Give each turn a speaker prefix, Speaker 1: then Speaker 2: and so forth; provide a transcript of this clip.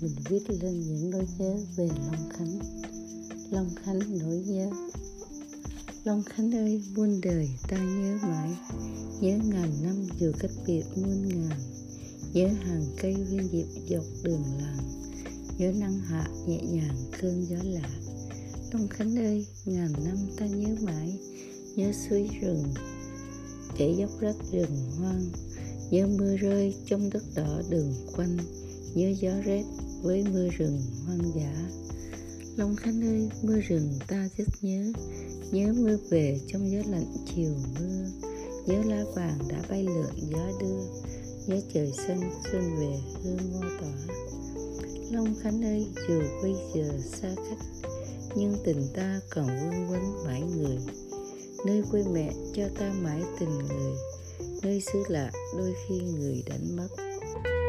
Speaker 1: mình viết lên những nỗi nhớ về Long Khánh. Long Khánh nỗi nhớ. Long Khánh ơi, muôn đời ta nhớ mãi. Nhớ ngàn năm dù cách biệt muôn ngàn. Nhớ hàng cây viên diệp dọc đường làng. Nhớ nắng hạ nhẹ nhàng cơn gió lạ. Long Khánh ơi, ngàn năm ta nhớ mãi. Nhớ suối rừng, chảy dốc rách rừng hoang. Nhớ mưa rơi trong đất đỏ đường quanh. Nhớ gió rét với mưa rừng hoang dã. Long Khánh ơi, mưa rừng ta rất nhớ. Nhớ mưa về trong gió lạnh chiều mưa. Nhớ lá vàng đã bay lượn, gió đưa. Nhớ trời xanh, xuân về hương hoa tỏa Long Khánh ơi, dù bây giờ xa cách, Nhưng tình ta còn vương vấn mãi người. Nơi quê mẹ cho ta mãi tình người. Nơi xứ lạ đôi khi người đánh mất. thank you